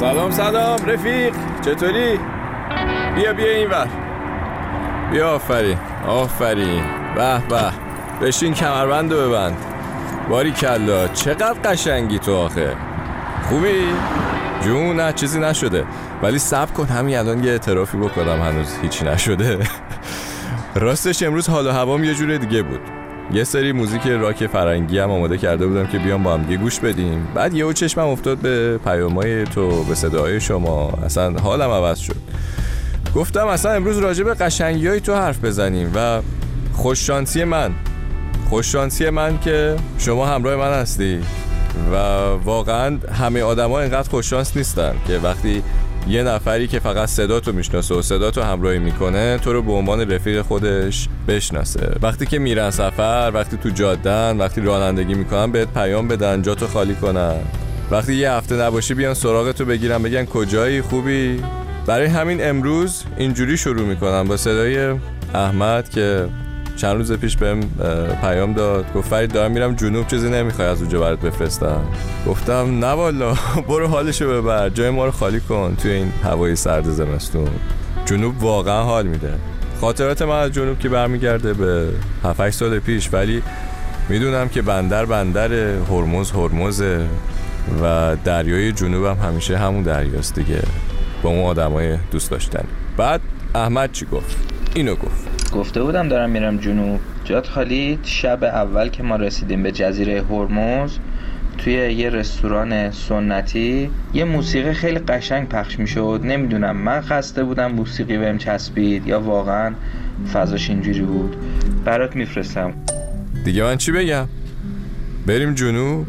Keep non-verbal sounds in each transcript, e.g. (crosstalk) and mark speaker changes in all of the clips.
Speaker 1: سلام سلام رفیق چطوری؟ بیا بیا این ور. بیا آفرین آفرین. به به. بشین کمربند و ببند. باری کلا چقدر قشنگی تو آخه. خوبی؟ جون نه چیزی نشده. ولی سب کن همین الان یه اعترافی بکنم هنوز هیچی نشده. (laughs) راستش امروز حال و هوام یه جور دیگه بود. یه سری موزیک راک فرنگی هم آماده کرده بودم که بیام با هم گوش بدیم. بعد یهو چشمم افتاد به پیامای تو به صدای شما. اصلا حالم عوض شد. گفتم اصلا امروز راجع به قشنگی های تو حرف بزنیم و خوششانسی من. خوششانسی من که شما همراه من هستی. و واقعا همه آدما اینقدر خوششانس نیستن که وقتی یه نفری که فقط صدا تو می‌شناسه و صدا تو همراهی می‌کنه تو رو به عنوان رفیق خودش بشناسه. وقتی که میرن سفر وقتی تو جادن وقتی رانندگی می‌کنن بهت پیام بدن جاتو خالی کنن. وقتی یه هفته نباشی بیان سراغ تو بگیرن بگن کجایی خوبی؟ برای همین امروز اینجوری شروع می‌کنم با صدای احمد که چند روز پیش بهم پیام داد. گفت فرید دارم میرم جنوب چیزی نمی‌خوای از اونجا برات بفرستم. گفتم نه والا (laughs) برو حالشو ببر. جای ما رو خالی کن توی این هوای سرد زمستون. جنوب واقعا حال میده. خاطرات من از جنوب که برمیگرده به 7 سال پیش ولی می‌دونم که بندر بندر هرمز هرمزه و دریای جنوب هم همیشه همون دریاست دیگه. با اون آدمای دوست داشتن. بعد احمد چی گفت؟ اینو گفت.
Speaker 2: گفته بودم دارم میرم جنوب. جات خالی شب اول که ما رسیدیم به جزیره هرمز توی یه رستوران سنتی یه موسیقی خیلی قشنگ پخش می‌شد. نمی‌دونم من خسته بودم موسیقی بهم چسبید یا واقعا فضاش اینجوری بود؟ برات میفرستم.
Speaker 1: دیگه من چی بگم؟ بریم جنوب.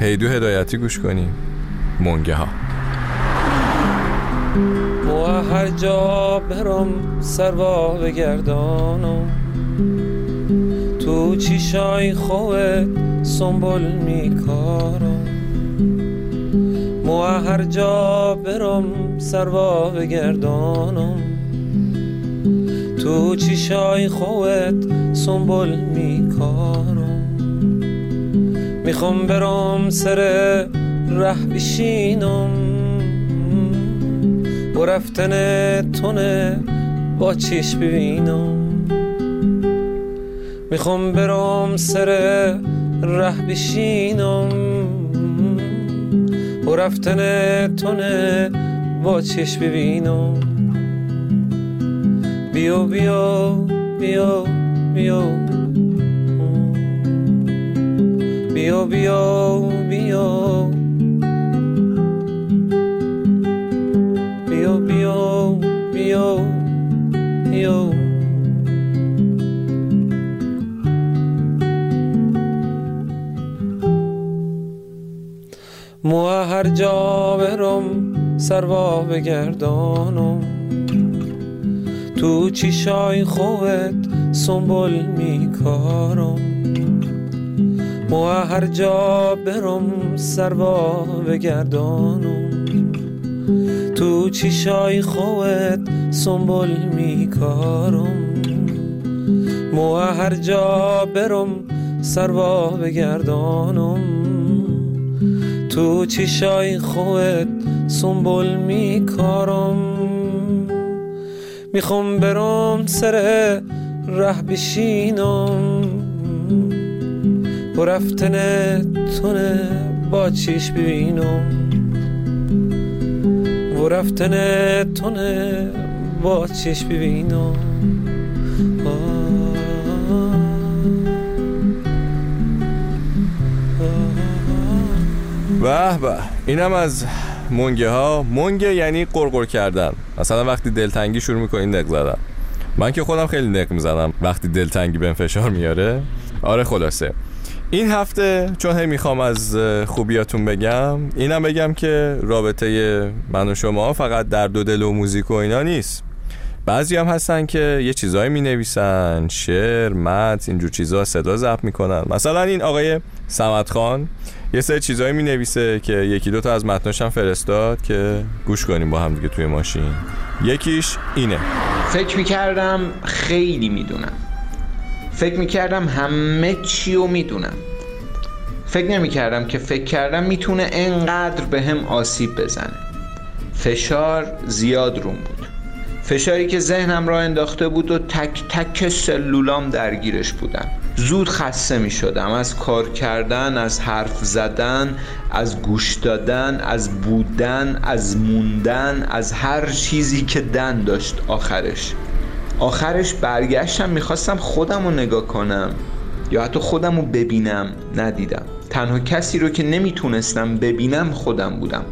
Speaker 1: هیدو هدایتی گوش کنیم. مونگه ها
Speaker 3: هر جا برم سروا بگردانم تو چیشای خوت سنبول میکارم. مو هر جا برم سروا بگردانم تو چیشای خوت سنبول میکارم. می‌خوام برم سر ره بشینم. با رفتن تونه با چیش ببینم می‌خوام برام سر ره بشینم. با رفتن تونه با چش ببینم بیا بیا بیا بیا. بیا بیا بیا. هر جا برم سروا بگردانم تو چیشای خوت سنبول میکارم. مو هر جا برم سروا بگردانم تو چیشای خوت سنبول میکارم. مو هر جا برم سروا بگردانم تو چیشای خوت سنبول میکارم می‌خوام برم سر ره بشینم. با رفتن تونه با چیش ببینم. و رفتن تونه با چیش ببینم.
Speaker 1: به به. اینم از مونگه ها مونگه یعنی قرقر کردن. مثلا وقتی دلتنگی شروع می‌کنی نق زدن. من که خودم خیلی نق می‌زنم وقتی دلتنگی به فشار میاره. آره خلاصه. این هفته چون هی می‌خوام از خوبیاتون بگم اینم بگم که رابطه من و شما فقط در دو دل و موزیک و اینا نیست. بعضی هم هستن که یه چیزایی می نویسن شعر مت اینجور چیزا صدا ضبط می‌کنن. مثلا این آقای سمت خان یه سری چیزایی می نویسه که یکی دوتا از متناش هم فرستاد که گوش کنیم با هم دیگه توی ماشین. یکیش اینه.
Speaker 4: فکر می‌کردم خیلی می‌دونم. فکر می‌کردم همه چی رو می‌دونم. فکر نمی‌کردم که فکر کردم می‌تونه انقدر به هم آسیب بزنه. فشار زیاد روم بود. فشاری که ذهنم را انداخته بود و تک تک سلولام درگیرش بودم. زود خسته می شدم. از کار کردن از حرف زدن از گوش دادن از بودن از موندن از هر چیزی که دن داشت آخرش. آخرش برگشتم می‌خواستم خودم رو نگاه کنم یا حتی خودم رو ببینم. ندیدم. تنها کسی رو که نمی‌تونستم ببینم خودم بودم.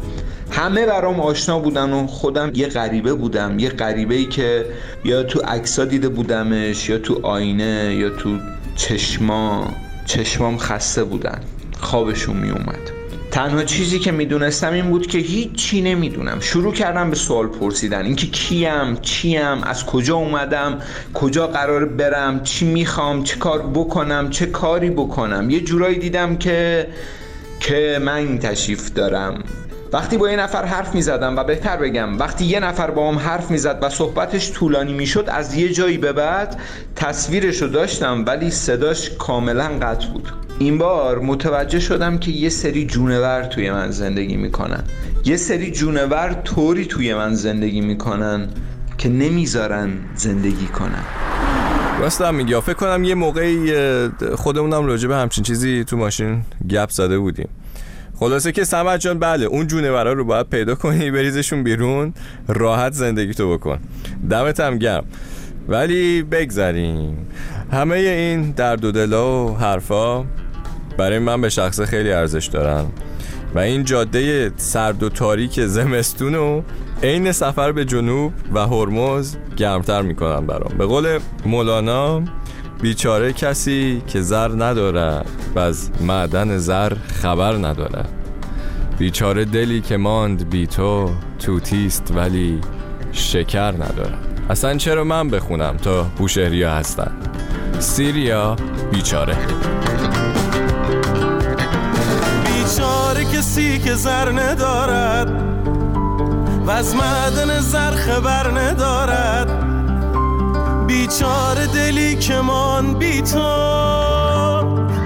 Speaker 4: همه برام آشنا بودن و خودم یه غریبه بودم. یه غریبه ای که یا تو عکسا دیده بودمش یا تو آینه یا تو چشما. چشمام خسته بودن. خوابشون می اومد تنها چیزی که می‌دونستم این بود که هیچی نمی‌دونم. شروع کردم به سوال پرسیدن. اینکه کیم چیم از کجا اومدم کجا قرار برم چی می‌خوام چه کار بکنم چه کاری بکنم. یه جورایی دیدم که که من تشریف دارم. وقتی با یه نفر حرف می زدم و بهتر بگم وقتی یه نفر با حرف می زد و صحبتش طولانی می شد از یه جایی به بعد تصویرش رو داشتم ولی صداش کاملا قطع بود. این بار متوجه شدم که یه سری جونور توی من زندگی می‌کنن. یه سری جونور طوری توی من زندگی می‌کنن که نمی‌ذارن زندگی کنن.
Speaker 1: راست هم میگی. فکر کنم یه موقعی خودمونم راجع به همچین چیزی تو ماشین گپ زده بودیم. خلاصه که سمت جان بله اون جونورا رو باید پیدا کنی بریزشون بیرون راحت زندگی تو بکن. دمت هم گم ولی بگذریم. همه این درد و دلا و حرفا برای من به شخصه خیلی ارزش دارن. و این جاده سرد و تاریک زمستون و عین سفر به جنوب و هرمز گرمتر می‌کنن برام. به قول مولانا بیچاره کسی که زر ندارد و از معدن زر خبر ندارد. بیچاره دلی که ماند بی تو توتیست ولی شکر ندارد. اصلا چرا من بخونم تا بوشهریا هستن؟ سیریا بیچاره.
Speaker 5: بیچاره کسی که زر ندارد و از معدن زر خبر ندارد. بیچاره دلی که من بی تو.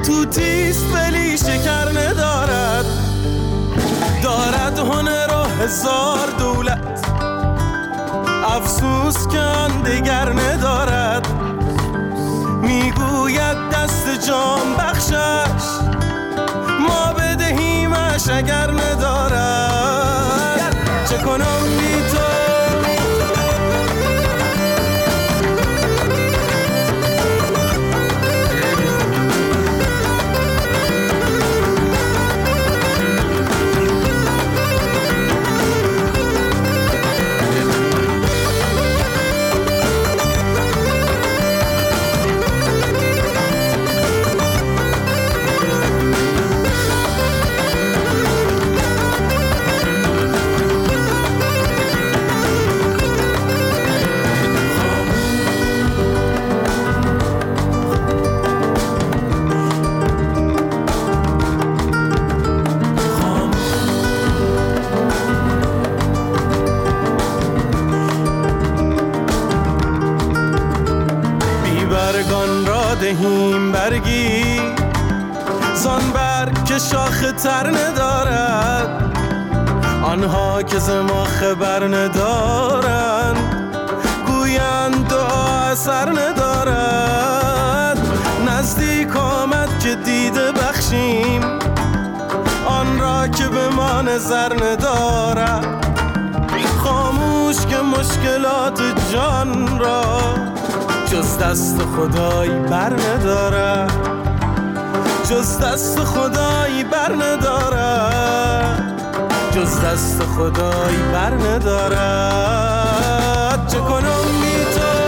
Speaker 5: تو تیست ولی شکر ندارد. دارد هنر و هزار دولت. افسوس که آن دگر ندارد. می‌گوید دست جام بخشش. ما بدهیمش اگر ندارد. چه کنم؟ دهیم برگی زان برگ که شاخ تر ندارد. آنها که ما خبر ندارند گویند دعا اثر ندارد. نزدیک آمد که دیده بخشیم آن را که به ما نظر ندارد. خاموش که مشکلات جان را جز دست خدایی بر نداره جز دست خدایی بر نداره جز دست خدایی بر نداره چه کنم بی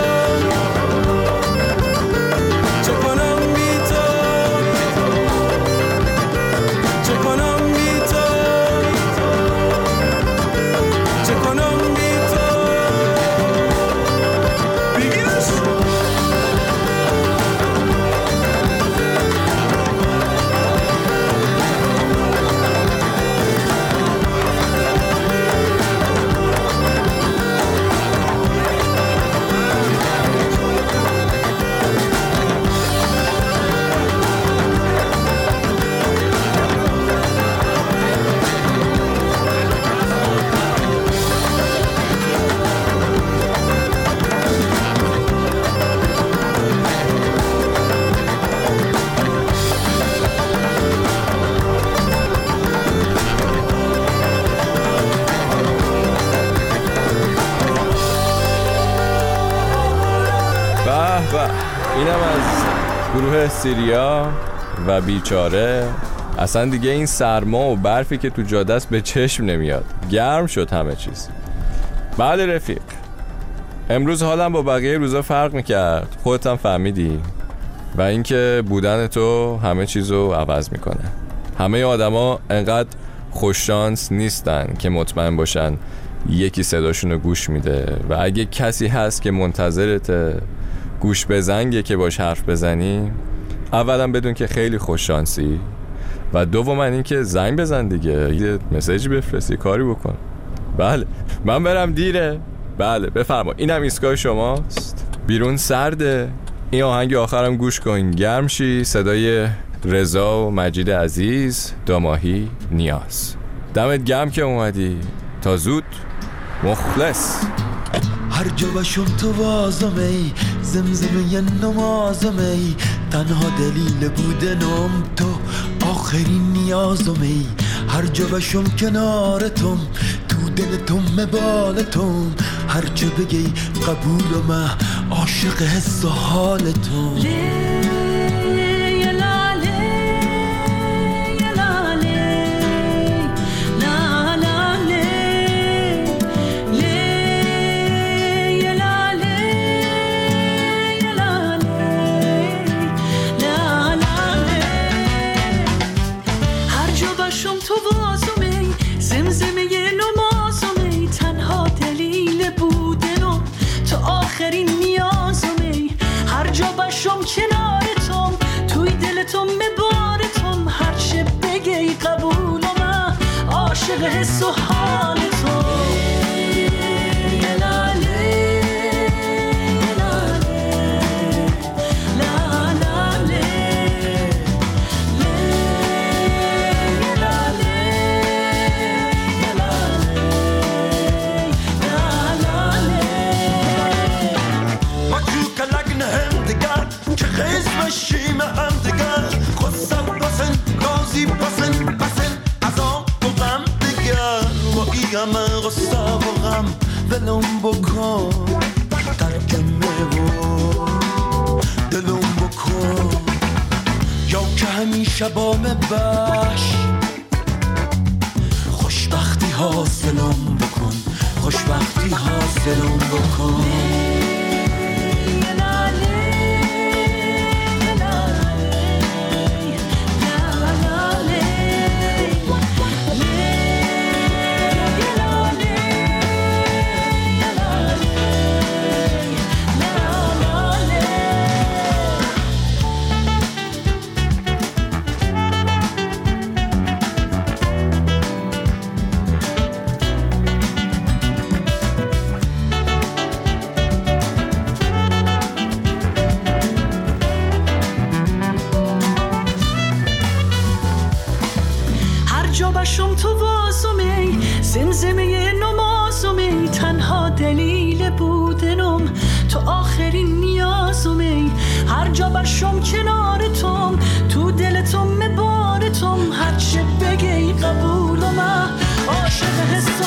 Speaker 1: به اینم از گروه سیریا و بیچاره. اصلا دیگه این سرما و برفی که تو جاده است به چشم نمیاد. گرم شد همه چیز. بله رفیق. امروز حالم با بقیه روزا فرق می‌کرد. خودت هم فهمیدی. و اینکه بودن تو همه چیزو عوض می‌کنه. همه آدما انقدر خوششانس نیستن که مطمئن باشن یکی صداشون گوش میده و اگه کسی هست که منتظرت گوش بزنگه که باش حرف بزنی اولا بدون که خیلی خوششانسی و دوم اینکه زنگ بزن دیگه یه مسیجی بفرستی کاری بکن. بله من برم دیره. بله بفرما. اینم ایستگاه شماست. بیرون سرده. این آهنگ آخرم گوش کن. گرم شی. صدای رضا و مجید عزیز داماهی نیاز. دمت گم که اومدی. تا زود. مخلص.
Speaker 6: هر جا باشم تو وازم ای زمزمه یه نمازم ای. تنها دلیل بودنم تو آخرین نیازم ای. هر جا باشم کنارتم تو دل تو مبالتم هر چه بگی قبولم عاشق حس و حالتم
Speaker 7: عاشق حس و
Speaker 6: ای همه غصه و غم ولم بکن ترکمه و دلم بکن. یا که همیشه با باش خوشبختی حاصلم بکن خوشبختی حاصلم بکن.
Speaker 7: زمزمه نمازم تنها دلیل بودنم تو آخرین نیازم هر جا باشم کنارتم تو دلتم مبارتم هر چه بگی قبولم عاشق حس